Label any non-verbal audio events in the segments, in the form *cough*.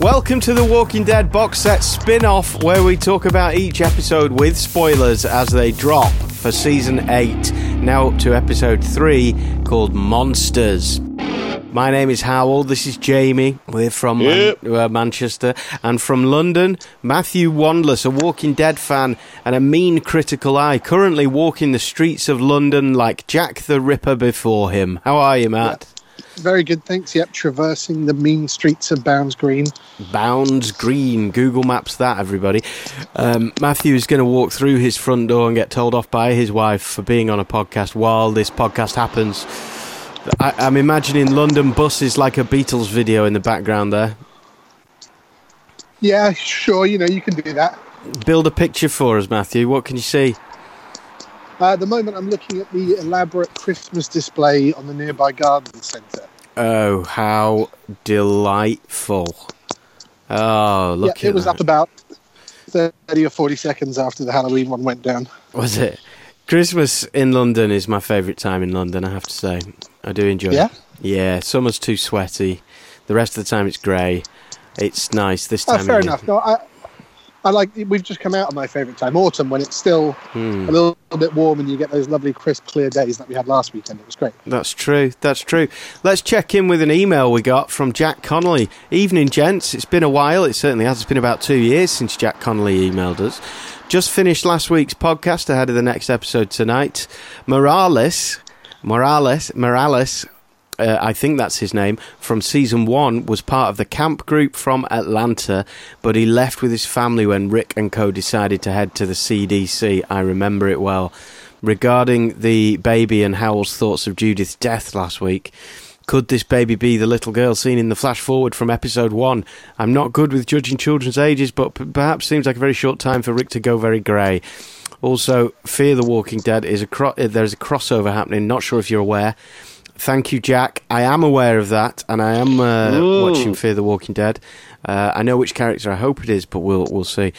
Welcome to the Walking Dead box set spin off, where we talk about each episode with spoilers as they drop for season 8, now up to episode 3, called Monsters. My name is Hywel, this is Jamie, we're from Man- uh, Manchester, and from London, Matthew Wandless, a Walking Dead fan and a mean critical eye, currently walking the streets of London like Jack the Ripper before him. How are you, Matt? Very good, thanks. Yep, traversing the mean streets of Bounds Green. Bounds Green. Google Maps that, everybody. Um, Matthew is going to walk through his front door and get told off by his wife for being on a podcast while this podcast happens. I, I'm imagining London buses like a Beatles video in the background there. Yeah, sure, you know, you can do that. Build a picture for us, Matthew. What can you see? Uh, at the moment, I'm looking at the elaborate Christmas display on the nearby garden centre. Oh, how delightful. Oh, look yeah, at it was that. up about 30 or 40 seconds after the Halloween one went down. Was it? Christmas in London is my favourite time in London, I have to say. I do enjoy Yeah? it. Yeah, summer's too sweaty. The rest of the time it's grey. It's nice this Oh, time fair of year. enough. No, I, I like. We've just come out of my favourite time, autumn, when it's still Hmm. a little, bit warm and you get those lovely, crisp, clear days that we had last weekend. It was great. That's true. That's true. Let's check in with an email we got from Jack Connolly. Evening, gents. It's been a while. It certainly has. It's been about two years since Jack Connolly emailed us. Just finished last week's podcast ahead of the next episode tonight. Morales, Morales, Morales. Uh, I think that's his name, from season one, was part of the camp group from Atlanta, but he left with his family when Rick and co decided to head to the CDC. I remember it well. Regarding the baby and Hywel's thoughts of Judith's death last week, could this baby be the little girl seen in the flash forward from episode one? I'm not good with judging children's ages, but p- perhaps seems like a very short time for Rick to go very grey. Also, Fear the Walking Dead is a cro- uh, there's a crossover happening. Not sure if you're aware. Thank you, Jack. I am aware of that, and I am uh, watching Fear the Walking Dead. Uh, I know which character I hope it is, but we'll we'll see.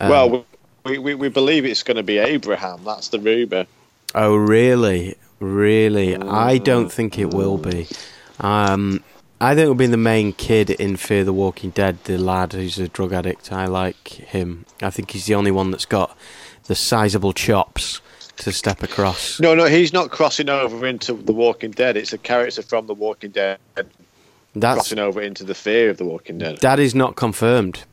Um, well, we, we, we believe it's going to be Abraham. That's the rumour. Oh, really? Really? I don't think it will be. Um, I think it'll be the main kid in Fear the Walking Dead, the lad who's a drug addict. I like him. I think he's the only one that's got the sizable chops to step across. No, no, he's not crossing over into The Walking Dead. It's a character from The Walking Dead That's crossing over into the Fear of The Walking Dead. that is not confirmed.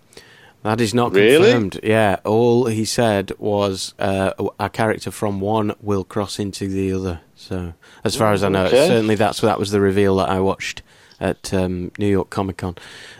That is not Really? confirmed. Yeah, all he said was uh, a character from one will cross into the other. So, as far as I know, Okay. certainly that's that was the reveal that I watched at um, New York Comic Con.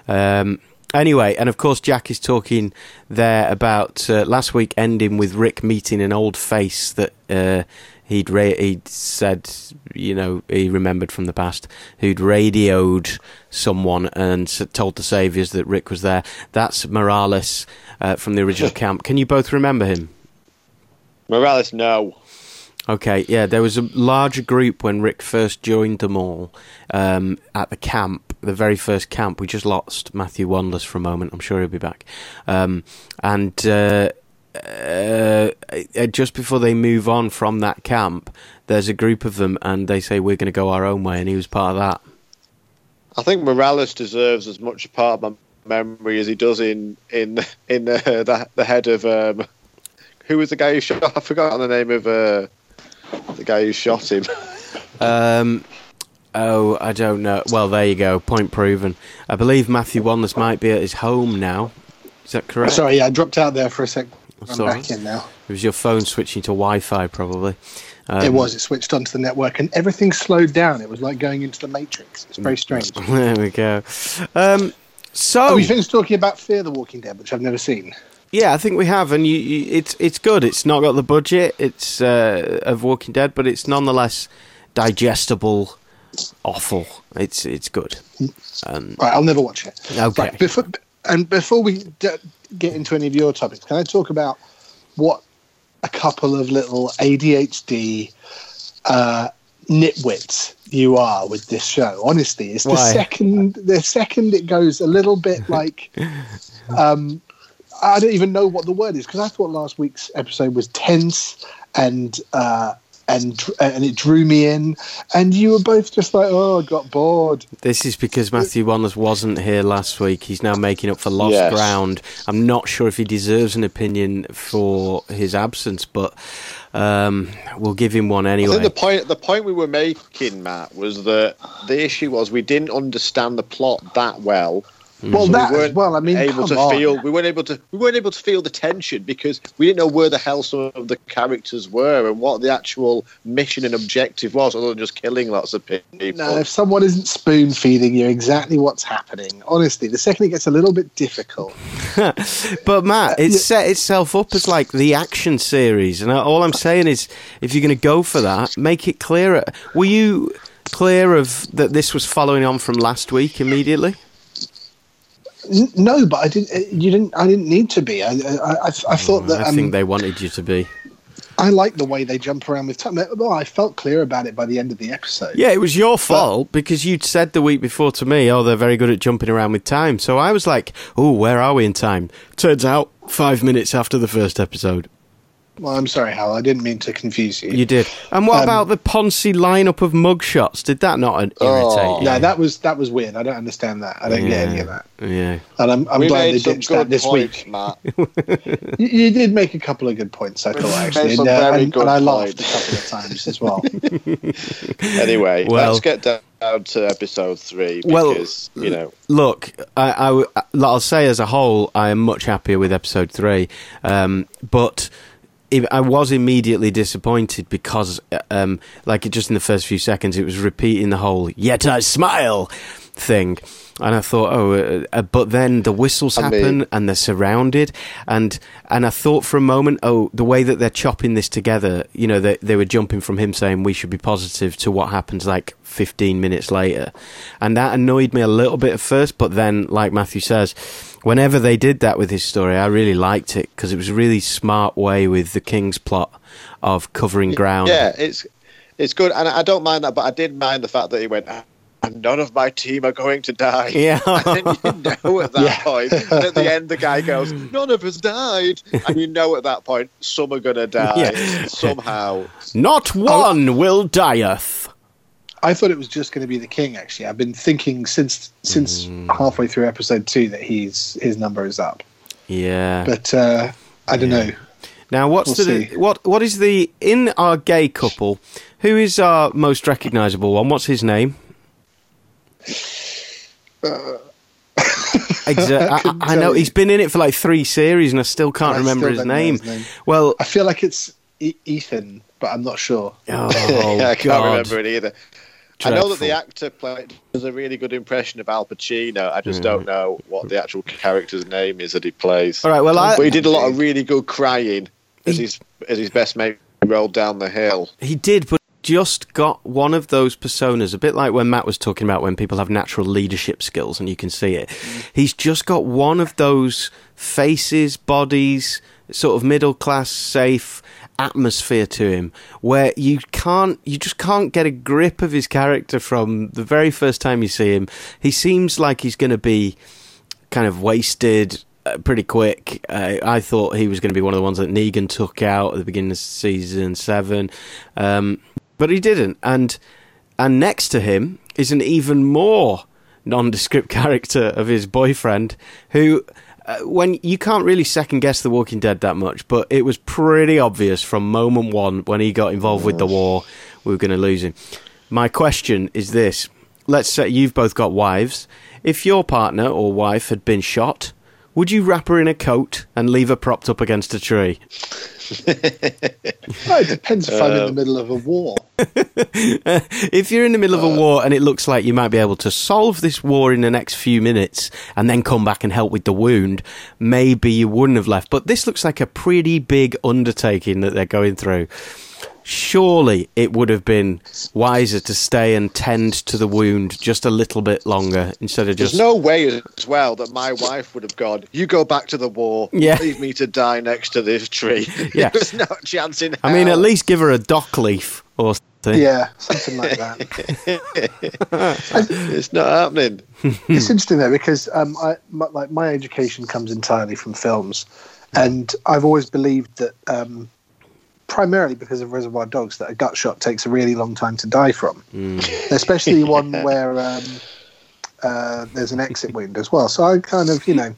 Um, anyway, and of course, Jack is talking there about uh, last week ending with Rick meeting an old face that uh, he'd ra- he'd said, you know, he remembered from the past, who'd radioed someone and told the saviors that Rick was there. That's Morales uh, from the original *laughs* camp. Can you both remember him? Morales, no. Okay, yeah, there was a larger group when Rick first joined them all um, at the camp, the very first camp. We just lost Matthew Wandless for a moment. I'm sure he'll be back. Um, and uh, uh, uh, just before they move on from that camp, there's a group of them, and they say we're going to go our own way, and he was part of that. I think Morales deserves as much a part of my memory as he does in in in uh, the the head of um, who was the guy who shot? I forgot the name of uh, the guy who shot him. Um, oh, I don't know. Well, there you go. Point proven. I believe Matthew Wandless might be at his home now. Is that correct? Sorry, yeah, I dropped out there for a sec. That's I'm all back in now. It was your phone switching to Wi-Fi, probably. Um, it was. It switched onto the network, and everything slowed down. It was like going into the Matrix. It's very strange. *laughs* There we go. Um, so Oh, we finished talking about Fear the Walking Dead, which I've never seen. Yeah, I think we have, and you, you, it's it's good. It's not got the budget. It's uh, of Walking Dead, but it's nonetheless digestible awful. It's it's good. Um, Right, I'll never watch it. Okay. Right, before, and before we d- get into any of your topics, can I talk about what a couple of little ADHD uh, nitwits you are with this show? Honestly, it's the Why? second the second it goes a little bit *laughs* like. Um, I don't even know what the word is because I thought last week's episode was tense and uh, and and it drew me in, and you were both just like, "Oh, I got bored." This is because Matthew Wallace wasn't here last week. He's now making up for lost Yes. ground. I'm not sure if he deserves an opinion for his absence, but um, we'll give him one I anyway. think the point the point we were making, Matt, was that the issue was we didn't understand the plot that well. Mm. Well, So that we as well. I mean, able come to on. feel we weren't able to we weren't able to feel the tension because we didn't know where the hell some of the characters were and what the actual mission and objective was, other than just killing lots of people. No, if someone isn't spoon feeding you exactly what's happening, honestly, the second it gets a little bit difficult, *laughs* But Matt, it set itself up as like the action series, and all I'm saying is, if you're going to go for that, make it clearer. Were you clear of that this was following on from last week immediately? No, but I didn't. uh, You didn't. I didn't need to be. I, I, I, I thought that. I think Um, they wanted you to be. I like the way they jump around with time. Well, I felt clear about it by the end of the episode. Yeah, it was your fault because you'd said the week before to me, "Oh, they're very good at jumping around with time." So I was like, "Oh, where are we in time?" Turns out, five minutes after the first episode, Well, I'm sorry, Hal. I didn't mean to confuse you. you did. And what Um, about the Ponzi lineup of mugshots? Did that not irritate Oh. you? no, that was that was weird. I don't understand that. I don't get any of that. Yeah. And I'm, I'm we glad they ditched that this points, week. Matt. *laughs* You, you did make a couple of good points, I thought, actually. And, uh, very and, good and I laughed points. a couple of times as well. *laughs* *laughs* Anyway, Well- let's get down to episode three Well- you know Look, I, I, will say as a whole, I am much happier with episode three, um, but it, I was immediately disappointed because, um, like, just in the first few seconds, it was repeating the whole "Yet I smile" thing, and I thought, oh, uh, uh, but then the whistles I happen mean- and they're surrounded, and and I thought for a moment, oh, the way that they're chopping this together, you know, they they were jumping from him saying we should be positive to what happens like 15 minutes later, and that annoyed me a little bit at first, but then, like Matthew says, whenever they did that with his story, I really liked it because it was a really smart way with the King's plot of covering ground. Yeah, it's it's good, and I don't mind that, but I did mind the fact that he went. And none of my team are going to die. Yeah. *laughs* and you know at *laughs* that Yeah. point, and at the end, the guy goes, "None of us died," *laughs* and you know at that point, some are going to die Yeah. somehow. Not oh. one will dieth. I thought it was just going to be the king. Actually, I've been thinking since since Mm. halfway through episode two that he's his number is up. Yeah. But uh, I don't know. Now, what's We'll the see. what? What is the in our gay couple? Who is our most recognisable one? What's his name? *laughs* Exa- I, I, I know he's been in it for like three series, and I still can't I remember still his name. his name. Well, I feel like it's e- Ethan, but I'm not sure. oh, *laughs* yeah, I can't God. remember it either. I know that the actor played, does a really good impression of Al Pacino. I just don't mm-hmm. know what the actual character's name is that he plays. All right, well, I, but he did a lot of really good crying as his as his best mate rolled down the hill. He did, but just got one of those personas, a bit like when Matt was talking about when people have natural leadership skills and you can see it. He's just got one of those faces, bodies, sort of middle class, safe atmosphere to him where you can't you just can't get a grip of his character from the very first time you see him he seems like he's going to be kind of wasted uh, pretty quick. Uh, I thought he was going to be one of the ones that Negan took out at the beginning of season seven, um, but he didn't. And and next to him is an even more nondescript *laughs* character of his boyfriend, who. Uh, when you can't really second guess The Walking Dead that much, but it was pretty obvious from moment one when he got involved with the war, we were going to lose him. My question is this: Let's say you've both got wives. If your partner or wife had been shot, would you wrap her in a coat and leave her propped up against a tree? Oh, it depends if I'm in the um, middle of a war. *laughs* if you're in the middle of a uh, war and it looks like you might be able to solve this war in the next few minutes and then come back and help with the wound, maybe you wouldn't have left. But this looks like a pretty big undertaking that they're going through. Surely it would have been wiser to stay and tend to the wound just a little bit longer instead of just. There's no way as well that my wife would have gone, you go back to the war, Yeah. leave me to die next to this tree. Yeah. *laughs* *laughs* There's no chance in hell. I mean, at least give her a dock leaf or something. Yeah, something like that. *laughs* It's not happening. it's interesting though because um, I my, like my education comes entirely from films, and I've always believed that um, primarily because of Reservoir Dogs that a gut shot takes a really long time to die from, especially *laughs* one where um, uh, there's an exit wound as well. So I kind of you know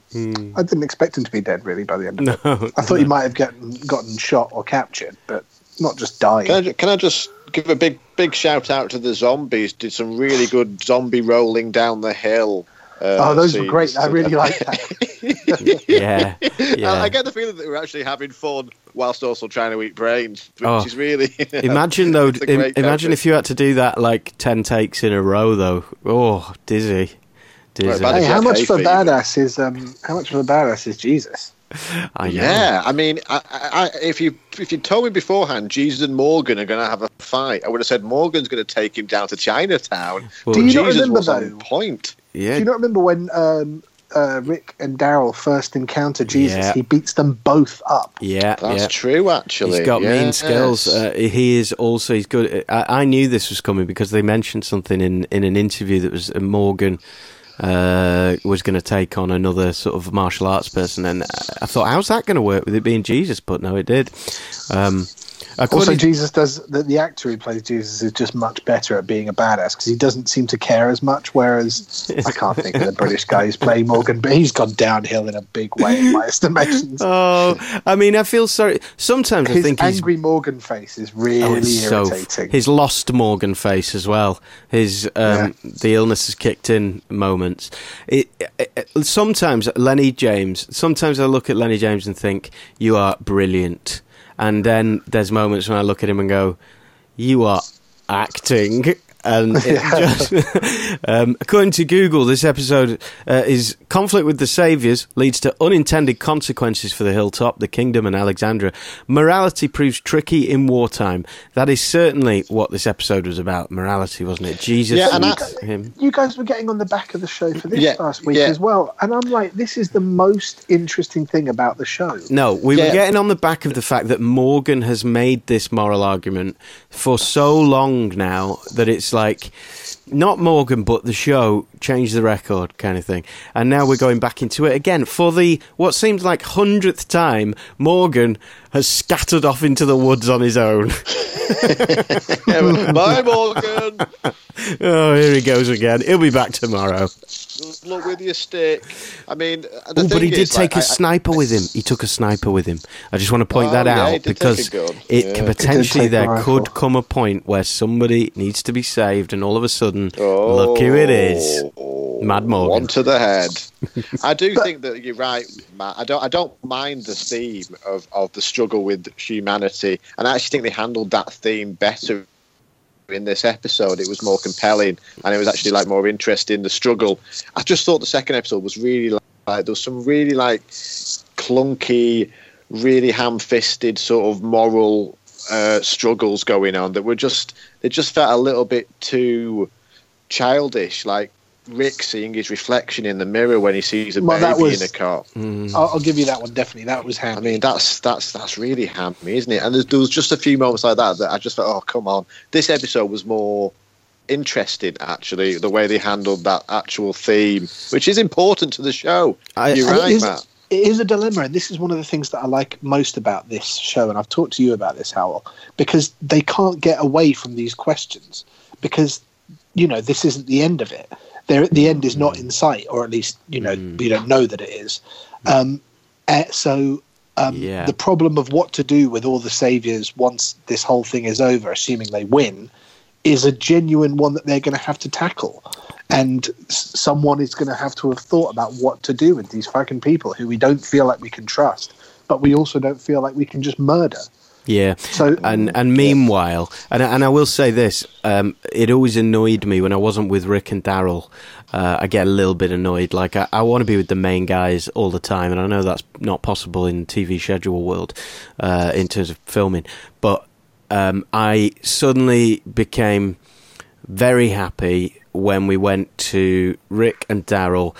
I didn't expect him to be dead really by the end of it. No, I thought he might have gotten gotten shot or captured, but not just dying. Can I, can I just give a big big shout out to the zombies? Did some really good zombie rolling down the hill. Uh, oh, those were great! I really like that. yeah, *laughs* yeah. I get the feeling that we're actually having fun whilst also trying to eat brains, which Oh. is really. *laughs* Imagine though. Im- imagine if you had to do that like ten takes in a row, though. Oh, dizzy, dizzy. Right, Hey, how much hay of a fever. badass is um? How much of a badass is Jesus? *laughs* I know. Yeah, I mean, I, I, I- if you if you told me beforehand Jesus and Morgan are going to have a fight, I would have said Morgan's going to take him down to Chinatown. Well, Do you not remember was though? point. Yeah, Do you not remember when um, uh, Rick and Daryl first encounter Jesus? Yeah. He beats them both up. yeah, That's yeah. true, actually. He's got mean Yes. skills. Uh, he is also he's good. I, I knew this was coming because they mentioned something in in an interview that was uh, Morgan uh, was going to take on another sort of martial arts person, and I thought, how's that going to work with it being Jesus? But no, it did. Um, Also, Jesus does the, the actor who plays Jesus is just much better at being a badass because he doesn't seem to care as much. Whereas *laughs* I can't think of the British guy who's playing Morgan, but he's gone downhill in a big way in my *laughs* estimations. oh, I mean, I feel sorry. Sometimes I His think he's angry Morgan face is really Oh, it's so irritating. his lost Morgan face as well. His um, the illness has kicked in moments. It, it, it- sometimes Lennie James. Sometimes I look at Lennie James and think you are brilliant, and then there's moments when I look at him and go, you are acting. And *laughs* it just, *laughs* um, according to Google, this episode uh, is conflict with the saviors leads to unintended consequences for the hilltop, the kingdom, and Alexandria. Morality proves tricky in wartime. That is certainly what this episode was about. Morality, wasn't it? Jesus, Yeah, and I- him. you guys were getting on the back of the show for this Yeah, last week yeah. as well, and I'm like, this is the most interesting thing about the show. No, we were getting on the back of the fact that Morgan has made this moral argument for so long now that it's like not Morgan but the show changed the record kind of thing. And now we're going back into it again for the what seems like hundredth time. Morgan has scattered off into the woods on his own. *laughs* *laughs* Bye, Morgan. oh, here he goes again. He'll be back tomorrow. Look with your stick. I mean, the Oh, but thing he did is, take like, a I- I- sniper with him. He took a sniper with him. I just want to point Oh, that yeah, out because it Yeah. can He did potentially there could come a point where somebody needs to be saved, and all of a sudden, look who it is, Oh, Mad Morgan. One to the head. *laughs* I do think that you're right, Matt. I don't. I don't mind the theme of, of the struggle with humanity, and I actually think they handled that theme better in this episode. It was more compelling, and it was actually like more interesting. The struggle. I just thought the second episode was really like, like there was some really like clunky, really ham-fisted sort of moral uh, struggles going on that were just they just felt a little bit too childish. Like Rick seeing his reflection in the mirror when he sees a Well, that baby was- in a car. Mm. I'll, I'll give you that one. Definitely, that was ham. I mean, that's that's that's really hammy, isn't it? And there's, there was just a few moments like that that I just thought, oh, come on. This episode was more interesting, actually, the way they handled that actual theme, which is important to the show. I- You're right, it is, Matt. It is a dilemma, and this is one of the things that I like most about this show. And I've talked to you about this, Hywel, because they can't get away from these questions because you know this isn't the end of it. There, the end is not in sight, or at least you know we don't know that it is. Um, uh, so. Um, Yeah. The problem of what to do with all the saviors once this whole thing is over, assuming they win, is a genuine one that they're going to have to tackle. And s- someone is going to have to have thought about what to do with these fucking people who we don't feel like we can trust, but we also don't feel like we can just murder. Yeah. So- and and meanwhile, and and I will say this: um, it always annoyed me when I wasn't with Rick and Daryl. Uh, I get a little bit annoyed. Like I, I want to be with the main guys all the time, and I know that's not possible in TV schedule world uh, in terms of filming. But um, I suddenly became very happy when we went to Rick and Daryl.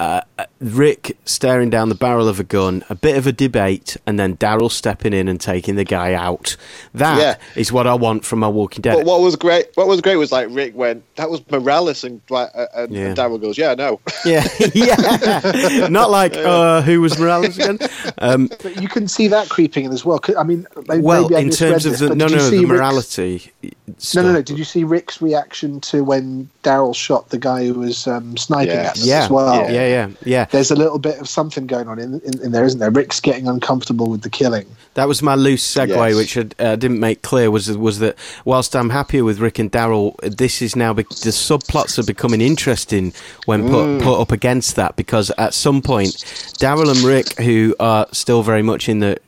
Uh, Rick staring down the barrel of a gun, a bit of a debate, and then Daryl stepping in and taking the guy out. That is Yeah. what I want from my Walking Dead. But what was great, what was great was like Rick went, that was Morales, and, uh, and, Yeah. and Daryl goes, yeah, no. *laughs* Yeah, *laughs* yeah. *laughs* Not like uh, who was Morales again? Um, But you can see that creeping in as well. 'Cause, I mean, maybe, well, maybe in misread terms of this, the but no, no, the Rick's- morality. No, no, no. Did you see Rick's reaction to when Daryl shot the guy who was um, sniping Yes. at us Yeah, as well? yeah, yeah, yeah. There's a little bit of something going on in, in, in there, isn't there? Rick's getting uncomfortable with the killing. That was my loose segue, Yes. which I uh, didn't make clear. Was was that whilst I'm happier with Rick and Daryl, this is now be- the subplots are becoming interesting when put put up against that because at some point, Daryl and Rick, who are still very much in the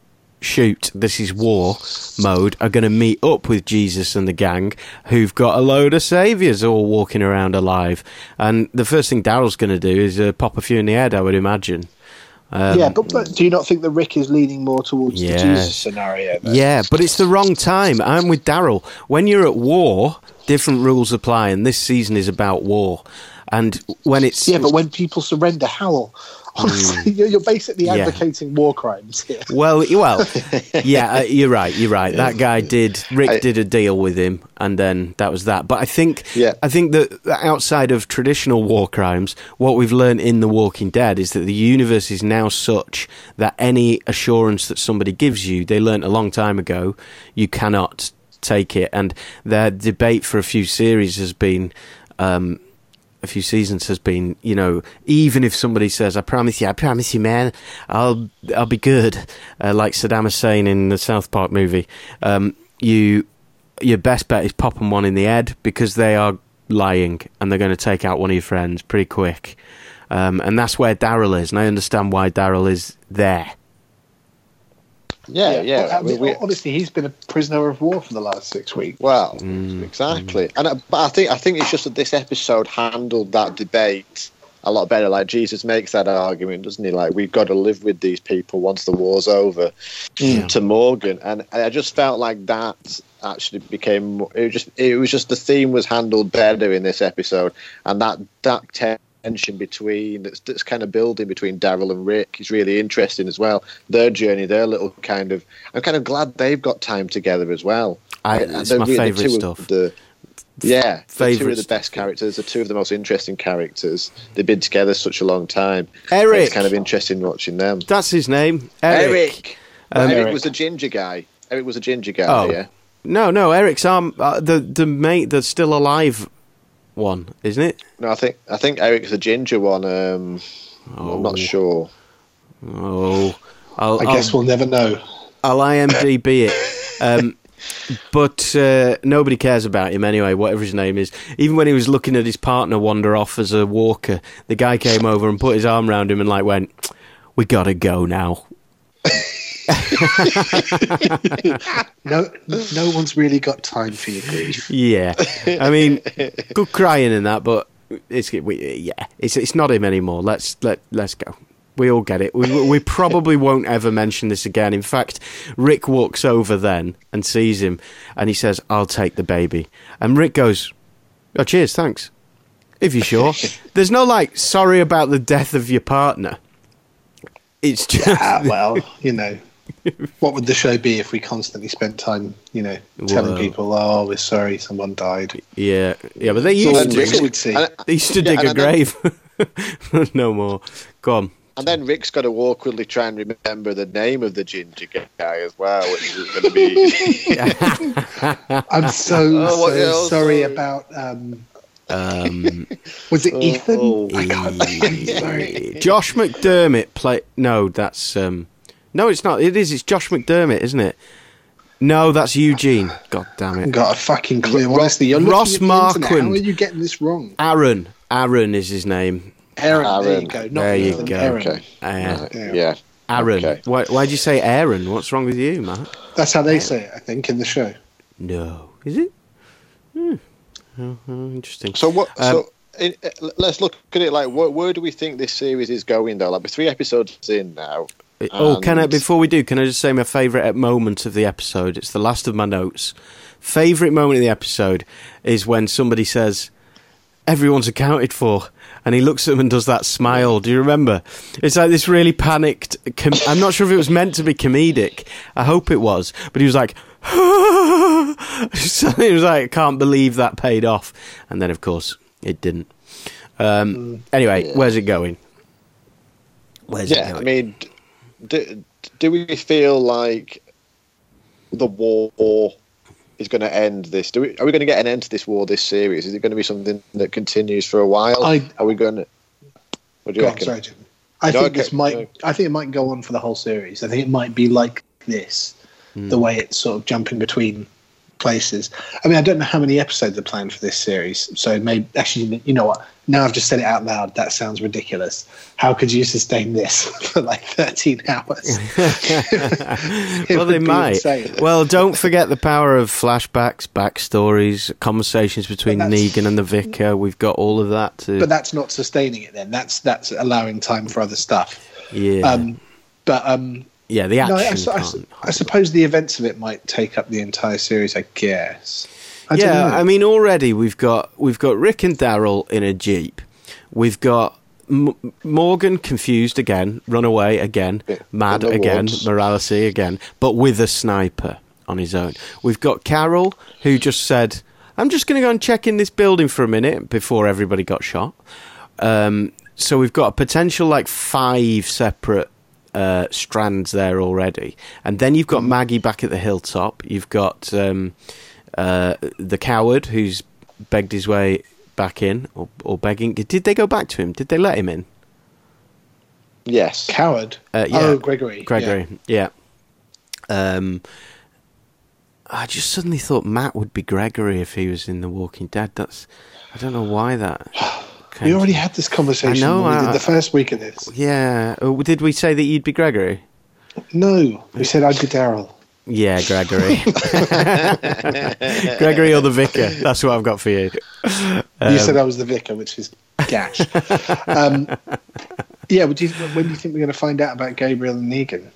shoot, this is war mode, are going to meet up with Jesus and the gang, who've got a load of saviors all walking around alive. And the first thing Daryl's going to do is uh, pop a few in the head, I would imagine. Um, yeah, but, but do you not think that Rick is leaning more towards Yes. the Jesus scenario? then? Yeah, but it's the wrong time. I'm with Daryl. When you're at war, different rules apply, and this season is about war. And when it's Yeah, but when people surrender, how? Honestly, you're, you're basically Hmm. Yeah. advocating war crimes here. well, well, *laughs* yeah, uh, you're right. You're right. That guy did. Rick I- did a deal with him, and then that was that. But I think, Yeah. I think that outside of traditional war crimes, what we've learned in The Walking Dead is that the universe is now such that any assurance that somebody gives you, they learnt a long time ago, you cannot take it. And their debate for a few series has been. Um, a few seasons has been, you know, even if somebody says, "I promise you, I promise you, man, I'll I'll be good," uh, like Saddam Hussein in the South Park movie, um, you your best bet is popping one in the head because they are lying and they're going to take out one of your friends pretty quick, um, and that's where Daryl is, and I understand why Daryl is there. Yeah, yeah. Well, I mean, we- we- honestly, he's been a prisoner of war for the last six weeks. Well, Mm. exactly, and uh, but I think I think it's just that this episode handled that debate a lot better. Like Jesus makes that argument, doesn't he? Like we've got to live with these people once the war's over. Yeah. To Morgan, and I just felt like that actually became it was just it was just the theme was handled better in this episode, and that that tension between that's, that's kind of building between Daryl and Rick is really interesting as well. Their journey, their little kind of. I'm kind of glad they've got time together as well. I, it's they're my really the favourite two stuff. The, yeah, the two of the best characters, the two of the most interesting characters. They've been together such a long time. Eric. it's kind of interesting watching them. That's his name, Eric. Eric, Um, Eric Eric. was a ginger guy. Eric was a ginger guy. Oh. Yeah, No, no, Eric's arm, uh, the the mate that's still alive one, isn't it? no, I think I think Eric's the ginger one. Um, I'm not sure. Oh, I'll, I guess I'll, we'll never know. I'll IMDb it. Um, *laughs* but uh, nobody cares about him anyway, whatever his name is. Even when he was looking at his partner wander off as a walker, the guy came over and put his arm around him and like went, "We gotta go now." *laughs* No, no one's really got time for your grief. Yeah, I mean, good crying in that, but it's we, yeah, it's it's not him anymore. Let's let let's go. We all get it. We we probably won't ever mention this again. In fact, Rick walks over then and sees him, and he says, "I'll take the baby." And Rick goes, "Oh, cheers, thanks." If you're sure, *laughs* there's no like sorry about the death of your partner. It's just Ah, well, you know, what would the show be if we constantly spent time, you know, telling Whoa. people, "Oh, we're sorry, someone died." yeah, yeah. But they used Rick to would see. They used to Yeah, dig a and then- grave. *laughs* no more. Go on. and then Rick's got to awkwardly try and remember the name of the ginger guy as well, which is going to be. *laughs* I'm so *laughs* Oh, so sorry about. Um, Um, was it Ethan? oh. I can't. I'm sorry. Josh McDermitt play. No, that's um. No, it's not. It is. It's Josh McDermitt, isn't it? No, that's Eugene. God damn it. Got a fucking clue. Honestly, you're Ross looking the. Marquand. How are you getting this wrong? Aaron. Aaron is his name. Aaron. There Aaron. you go. Not There you go. Aaron. Okay. Uh, Yeah. Yeah. Aaron. Okay. Why, why'd you say Aaron? What's wrong with you, Matt? That's how they say it. I think in the show. No. Is it? Hmm. Oh, oh, interesting. So what? Um, so in, uh, let's look at it like where, where do we think this series is going though? Like we're three episodes in now. Oh, can I? Before we do, can I just say my favourite moment of the episode? It's the last of my notes. Favourite moment of the episode is when somebody says, "Everyone's accounted for," and he looks at them and does that smile. Do you remember? It's like this really panicked. Com- I'm not sure if it was meant to be comedic. I hope it was, but he was like. so *laughs* he was like, I can't believe that paid off. And then, of course, it didn't. Um, anyway, where's it going? Where's it Yeah, going? I mean, do, do we feel like the war is going to end this? Do we, are we going to get an end to this war, this series? Is it going to be something that continues for a while? I- are we going to? What do you Go on, sorry, Jim. I No, think okay, this might. no. I think it might go on for the whole series. I think it might be like this, Hmm. the way it's sort of jumping between places. I mean, I don't know how many episodes are planned for this series, so maybe actually, you know what? Now I've just said it out loud. That sounds ridiculous. How could you sustain this *laughs* for like thirteen hours? *laughs* Well, they might. insane. Well, don't forget the power of flashbacks, backstories, conversations between Negan and the vicar. We've got all of that to. but that's not sustaining it. Then that's that's allowing time for other stuff. yeah, Um, but um, yeah. The No, action. I, su- I, can't su- I suppose the events of it might take up the entire series. I guess. I yeah, know. I mean, already we've got we've got Rick and Daryl in a jeep. We've got M- Morgan confused again, run away again, Yeah, mad again, morality again, but with a sniper on his own. We've got Carol who just said, "I'm just going to go and check in this building for a minute before everybody got shot." Um, so we've got a potential like five separate uh, strands there already, and then you've got Maggie back at the hilltop. You've got um, uh, the coward who's begged his way back in, or, or begging. Did they go back to him? Did they let him in? Yes. Coward. Uh, yeah. Oh, Gregory. Gregory, yeah. Um, I just suddenly thought Matt would be Gregory if he was in The Walking Dead. That's I don't know why that. *sighs* *sighs* *sighs* Yeah. We already had this conversation I know, when we I- did the first week of this. Yeah. Oh, did we say that you'd be Gregory? No, we said I'd be Daryl. Yeah, Gregory. *laughs* *laughs* Gregory or the vicar. That's what I've got for you. you said I was the vicar, which is gash. um, yeah, but do you, when do you think we're going to find out about Gabriel and Negan?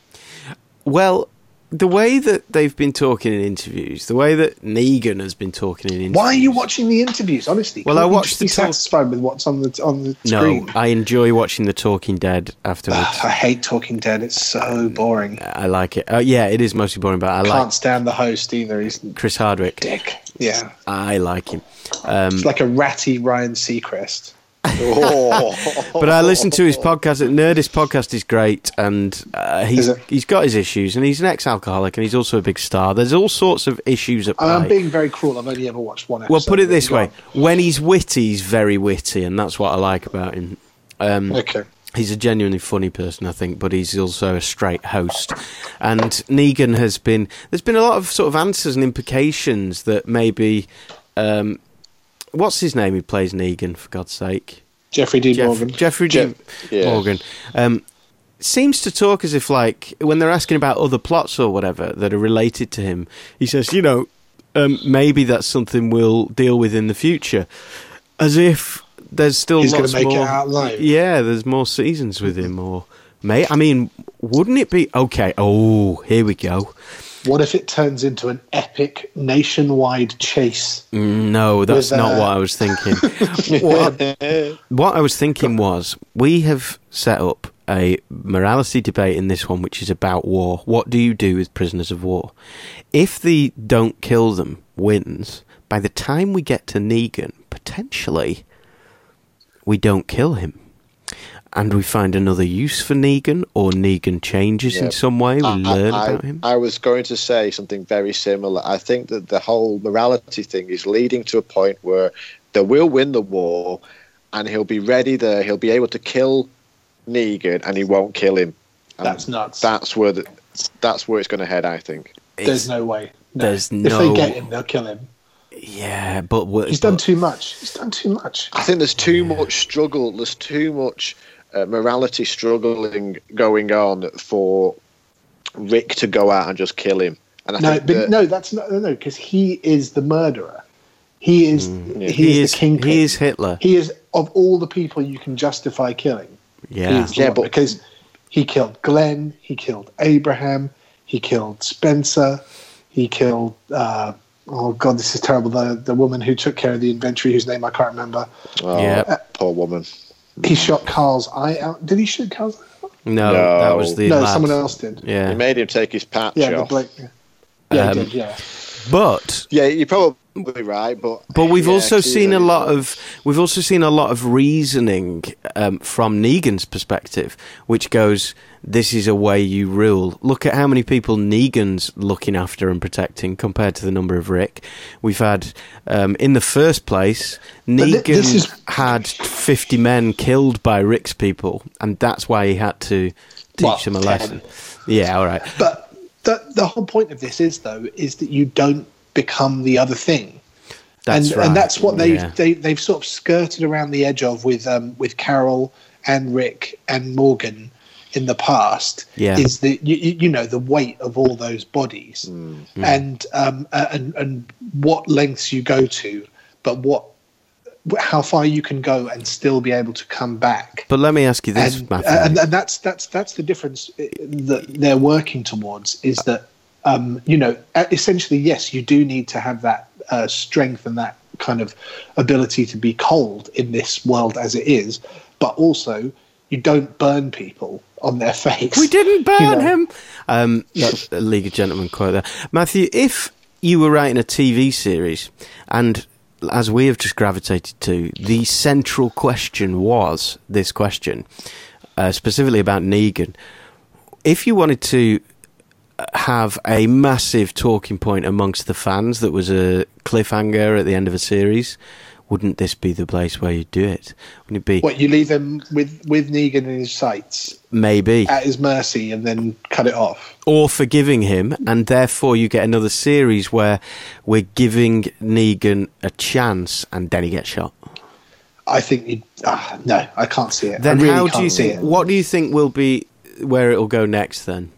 Well, the way that they've been talking in interviews, the way that Negan has been talking in interviews. Why are you watching the interviews? Honestly, Well, I watched the talk- satisfied with what's on the on the No, screen. I enjoy watching The Talking Dead afterwards. I hate Talking Dead. It's so boring. I like it. Uh, yeah, it is mostly boring, but I Can't like stand the host either. He's Chris Hardwick. dick. Yeah, I like him. Um, it's like a ratty Ryan Seacrest. Oh. *laughs* but I listen to his podcast. Nerdist podcast is great, and uh, he's he's got his issues, and he's an ex-alcoholic, and he's also a big star. There's all sorts of issues at play. I'm being very cruel. I've only ever watched one episode. well, put it this way: when he's witty, he's very witty, and that's what I like about him. Um. Okay. He's a genuinely funny person, I think, but he's also a straight host. And Negan has been. There's been a lot of sort of answers and implications that maybe. Um, what's his name? Who plays Negan? For God's sake, Jeffrey D. Jeff- Morgan. Jeffrey D. Jeff- yeah. Morgan. Um, seems to talk as if, like, when they're asking about other plots or whatever that are related to him, he says, you know, um, maybe that's something we'll deal with in the future. As if there's still He's lots make it more. Yeah, there's more seasons with him, or may I mean, wouldn't it be okay? Oh, here we go. What if it turns into an epic nationwide chase? No, that's With, not uh, what I was thinking. *laughs* what, what I was thinking was we have set up a morality debate in this one, which is about war. What do you do with prisoners of war? If the don't kill them wins, by the time we get to Negan, potentially we don't kill him. And we find another use for Negan, or Negan changes in some way. We I- learn I, about him. I was going to say something very similar. I think that the whole morality thing is leading to a point where they will win the war, and he'll be ready there. He'll be able to kill Negan, and he won't kill him. And That's nuts. That's where the, that's where it's going to head. I think. There's no way. No. there's If no- they get him, they'll kill him. yeah, but what- He's done but- too much. He's done too much. I think there's too much struggle. There's too much uh, morality struggling going on for Rick to go out and just kill him. And I No, think but that- no, that's not no, no, because he is the murderer. He is yeah. he, He is is- the kingpin. he is Hitler. He is of all the people you can justify killing. Yeah. Yeah, but- because He killed Glenn. He killed Abraham. He killed Spencer. He killed. Uh, oh God, this is terrible. The the woman who took care of the inventory, whose name I can't remember. Oh, Yeah. poor woman. He shot Carl's eye out. Did he shoot Carl's? eye out? No, No. that was the no, lad. someone else did. Yeah, He made him take his patch Yeah, the off. bloke. Yeah, yeah, Um, he did, yeah. but Yeah, you're probably right, but But we've yeah, also 'cause seen a lot of we've also seen a lot of reasoning um, from Negan's perspective, which goes, "This is a way you rule." Look at how many people Negan's looking after and protecting compared to the number of Rick. We've had um, in the first place, thi- Negan this is- had fifty men killed by Rick's people, and that's why he had to teach Well, them a 10. lesson. Yeah, all right. But the the whole point of this is though is that you don't become the other thing. That's and, right. and that's what they've Yeah. they, they've sort of skirted around the edge of with um, with Carol and Rick and Morgan in the past. Yeah. is the you, you know the weight of all those bodies Mm. and um, and and what lengths you go to, but what how far you can go and still be able to come back But let me ask you this, and, Matthew. and and that's that's that's the difference uh, that they're working towards is that um, you know essentially yes you do need to have that uh, strength and that kind of ability to be cold in this world as it is but also you don't burn people on their *laughs* face We didn't burn You know? him. Um, that's a League of Gentlemen quote there. Matthew, if you were writing a TV series and as we have just gravitated to, the central question was this question, uh, specifically about Negan. If you wanted to have a massive talking point amongst the fans that was a cliffhanger at the end of a series, wouldn't this be the place where you'd do it? Wouldn't it be? what you leave him with with Negan in his sights Maybe. at his mercy and then cut it off or forgiving him, and therefore you get another series where we're giving Negan a chance, and then he gets shot. I think you ah, no I can't see it Then I really how can't do you see it. What do you think will be where it'll go next? Then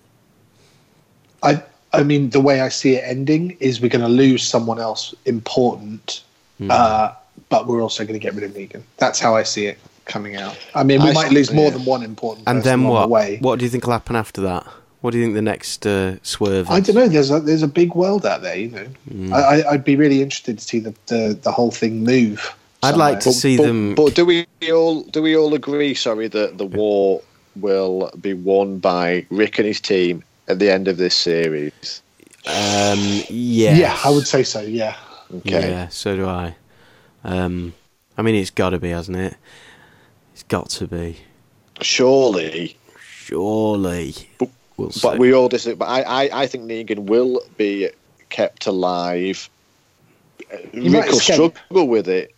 I I mean, the way I see it ending is we're going to lose someone else important, Hmm. uh, but we're also going to get rid of Negan. That's how I see it coming out. I mean, we I might see- lose more yeah. than one important and then what? the way. What do you think will happen after that? What do you think the next uh, swerve? I don't know. There's a there's a big world out there, you know. Hmm. I, I, I'd be really interested to see the the, the whole thing move. I'd like to somewhere. see but, them. But do we all do we all agree? Sorry, that the war will be won by Rick and his team at the end of this series. Um, yes. Yeah, I would say so. Yeah. Okay. Yeah, so do I. Um, I mean, it's got to be, hasn't it? It's got to be. Surely, Surely. But- we'll see. but we all disagree. But I, I, I think Negan will be kept alive. He might Rick will struggle with it.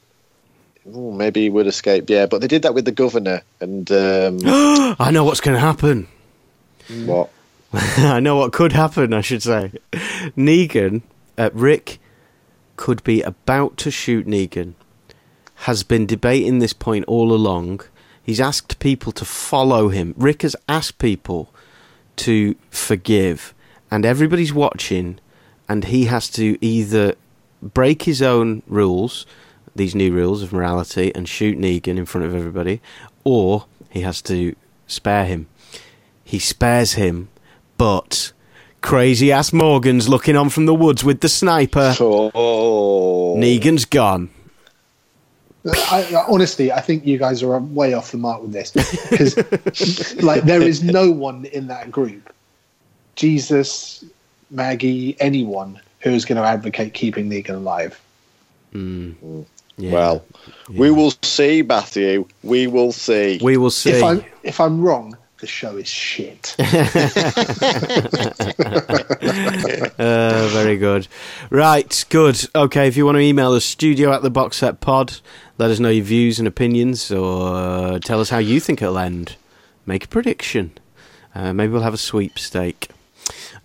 Ooh, maybe he would escape. Yeah, but they did that with the governor and um, *gasps* I know what's going to happen. what? *laughs* I know what could happen, I should say. Negan, uh, Rick, could be about to shoot Negan, has been debating this point all along. He's asked people to follow him. Rick has asked people to forgive, and everybody's watching, and he has to either break his own rules, these new rules of morality, and shoot Negan in front of everybody, or he has to spare him. He spares him, but crazy ass Morgan's looking on from the woods with the sniper. Oh, Negan's gone. I, I- honestly, I think you guys are way off the mark with this because, *laughs* like, there is no one in that group, Jesus, Maggie, anyone who is going to advocate keeping Negan alive. Hmm. Yeah. Well, we will see, Matthew. We will see. we will see. If I'm if I'm wrong, the show is shit. *laughs* *laughs* Uh, very good. Right, good. Okay, if you want to email us, studio at the box set pod, let us know your views and opinions, or tell us how you think it'll end. Make a prediction. Uh, maybe we'll have a sweepstake.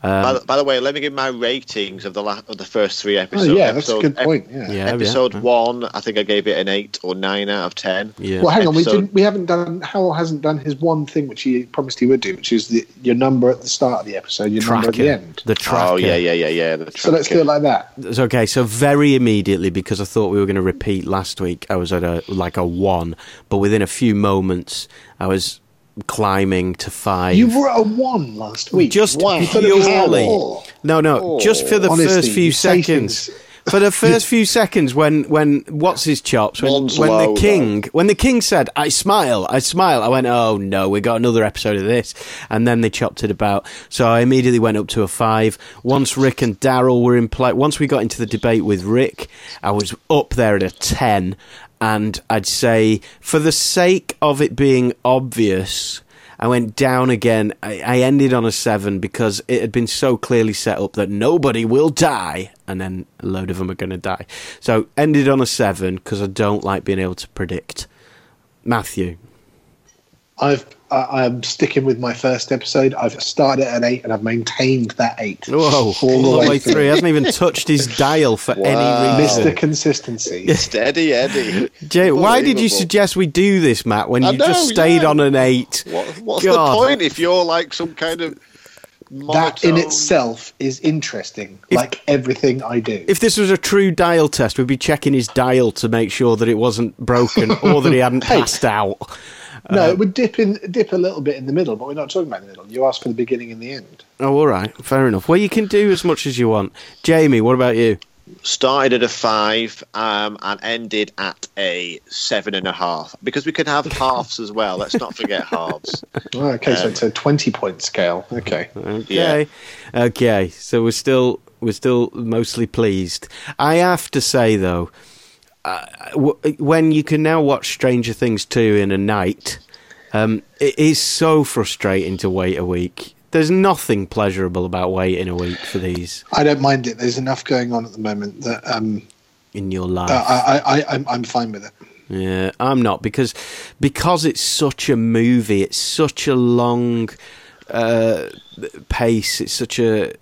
By, Um, the, by the way, let me give my ratings of the la- of the first three episodes. Oh, yeah, that's a Episode- good point. Yeah. yeah, Episode yeah. one, I think I gave it an eight or nine out of ten. Yeah. Well, hang on. We didn't. We haven't done. Hywel hasn't done his one thing which he promised he would do, which is the, your number at the start of the episode, your number at the end. The tracker. Oh yeah, yeah, yeah, yeah. So let's do it like that. It's okay. So very immediately, because I thought we were going to repeat last week, I was at a like a one, but within a few moments, I was climbing to five. You were at a one last week. just Wow. You thought purely. four. No, no, just for the Honestly, first few seconds. For the *laughs* first few seconds, when when what's his chops when when low, the king when the king said I smile I smile I went oh no we got another episode of this and then they chopped it about so I immediately went up to a five once Rick and Daryl were in play once we got into the debate with Rick I was up there at a ten and I'd say for the sake of it being obvious I went down again. I, I ended on a seven because it had been so clearly set up that nobody will die, and then a load of them are going to die. So ended on a seven because I don't like being able to predict. Matthew, I've I, I'm sticking with my first episode. I've started at an eight and I've maintained that eight. whoa, all all the way through. He hasn't even touched his *laughs* dial for Wow. any reason. Mr. Consistency. *laughs* Steady Eddie. Jay, why did you suggest we do this, Matt? When I you just stayed yeah. on an eight? What, what's God. the point if you're like some kind of That in itself is interesting, like everything I do. If this was a true dial test, we'd be checking his dial to make sure that it wasn't broken or that he hadn't passed out. No, it would dip in, dip a little bit in the middle, but we're not talking about the middle. You asked for the beginning and the end. Oh, all right, fair enough. Well, you can do as much as you want. Jamie, what about you? started at a five um, and ended at a seven and a half because we can have halves as well. Let's not forget halves. *laughs* Oh, okay, so it's a twenty-point scale. Okay, Okay, okay. So we're still we're still mostly pleased. I have to say though, uh, w- when you can now watch Stranger Things two in a night, um, it is so frustrating to wait a week. There's nothing pleasurable about waiting a week for these I don't mind it. There's enough going on at the moment that um, in your life. uh, I, I, I, I'm, I'm fine with it. Yeah, I'm not because because it's such a movie. It's such a long uh, pace. It's such a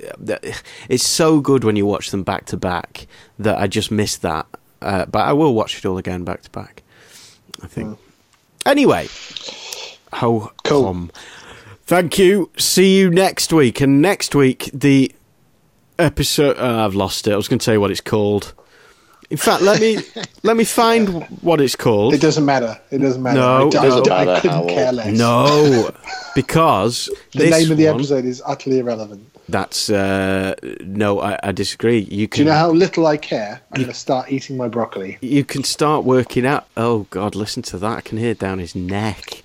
it's so good when you watch them back to back that I just miss that. Uh, but I will watch it all again back to back. I think. Anyway, how Cool. come? Thank you. See you next week. And next week the episode. Uh, I've lost it. I was going to tell you what it's called. In fact, let me *laughs* let me find what it's called. It doesn't matter. It doesn't matter. No, I, it I- doesn't I couldn't care less. No, *laughs* because the this name of the one- episode is utterly irrelevant. That's uh, no, I, I disagree. You can. Do you know how little I care? I'm going to start eating my broccoli. you can start working out. Oh God, listen to that! I can hear it down his neck.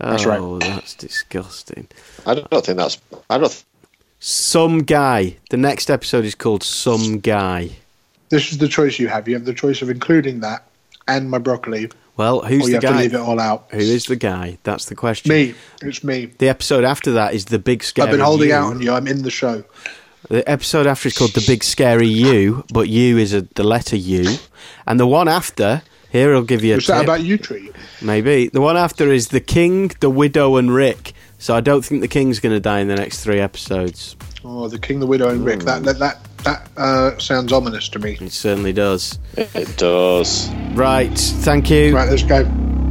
Oh, That's right. that's disgusting. I don't think that's. I don't. Some guy. The next episode is called Some Guy. This is the choice you have. You have the choice of including that and my broccoli, Well, who's the guy? leave it all out. Who is the guy? That's the question. Me. It's me. The episode after that is the big scary. I've been holding you. out on you. I'm in the show. The episode after is called The Big Scary You, but you is a, the letter U. And the one after, here I'll give you a Was that tip. about you, Tree? Maybe. The one after is The King, The Widow, and Rick. So I don't think the King's going to die in the next three episodes. Oh, the King, the Widow, and Rick. That that that, that uh, sounds ominous to me. It certainly does. It does. Right. Thank you. Right, let's go.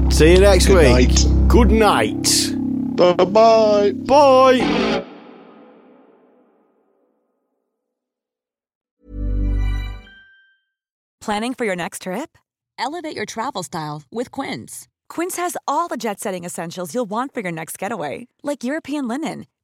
See you next Good week. night. Good night. Bye bye. Bye. Planning for your next trip? Elevate your travel style with Quince. Quince has all the jet setting essentials you'll want for your next getaway, like European linen,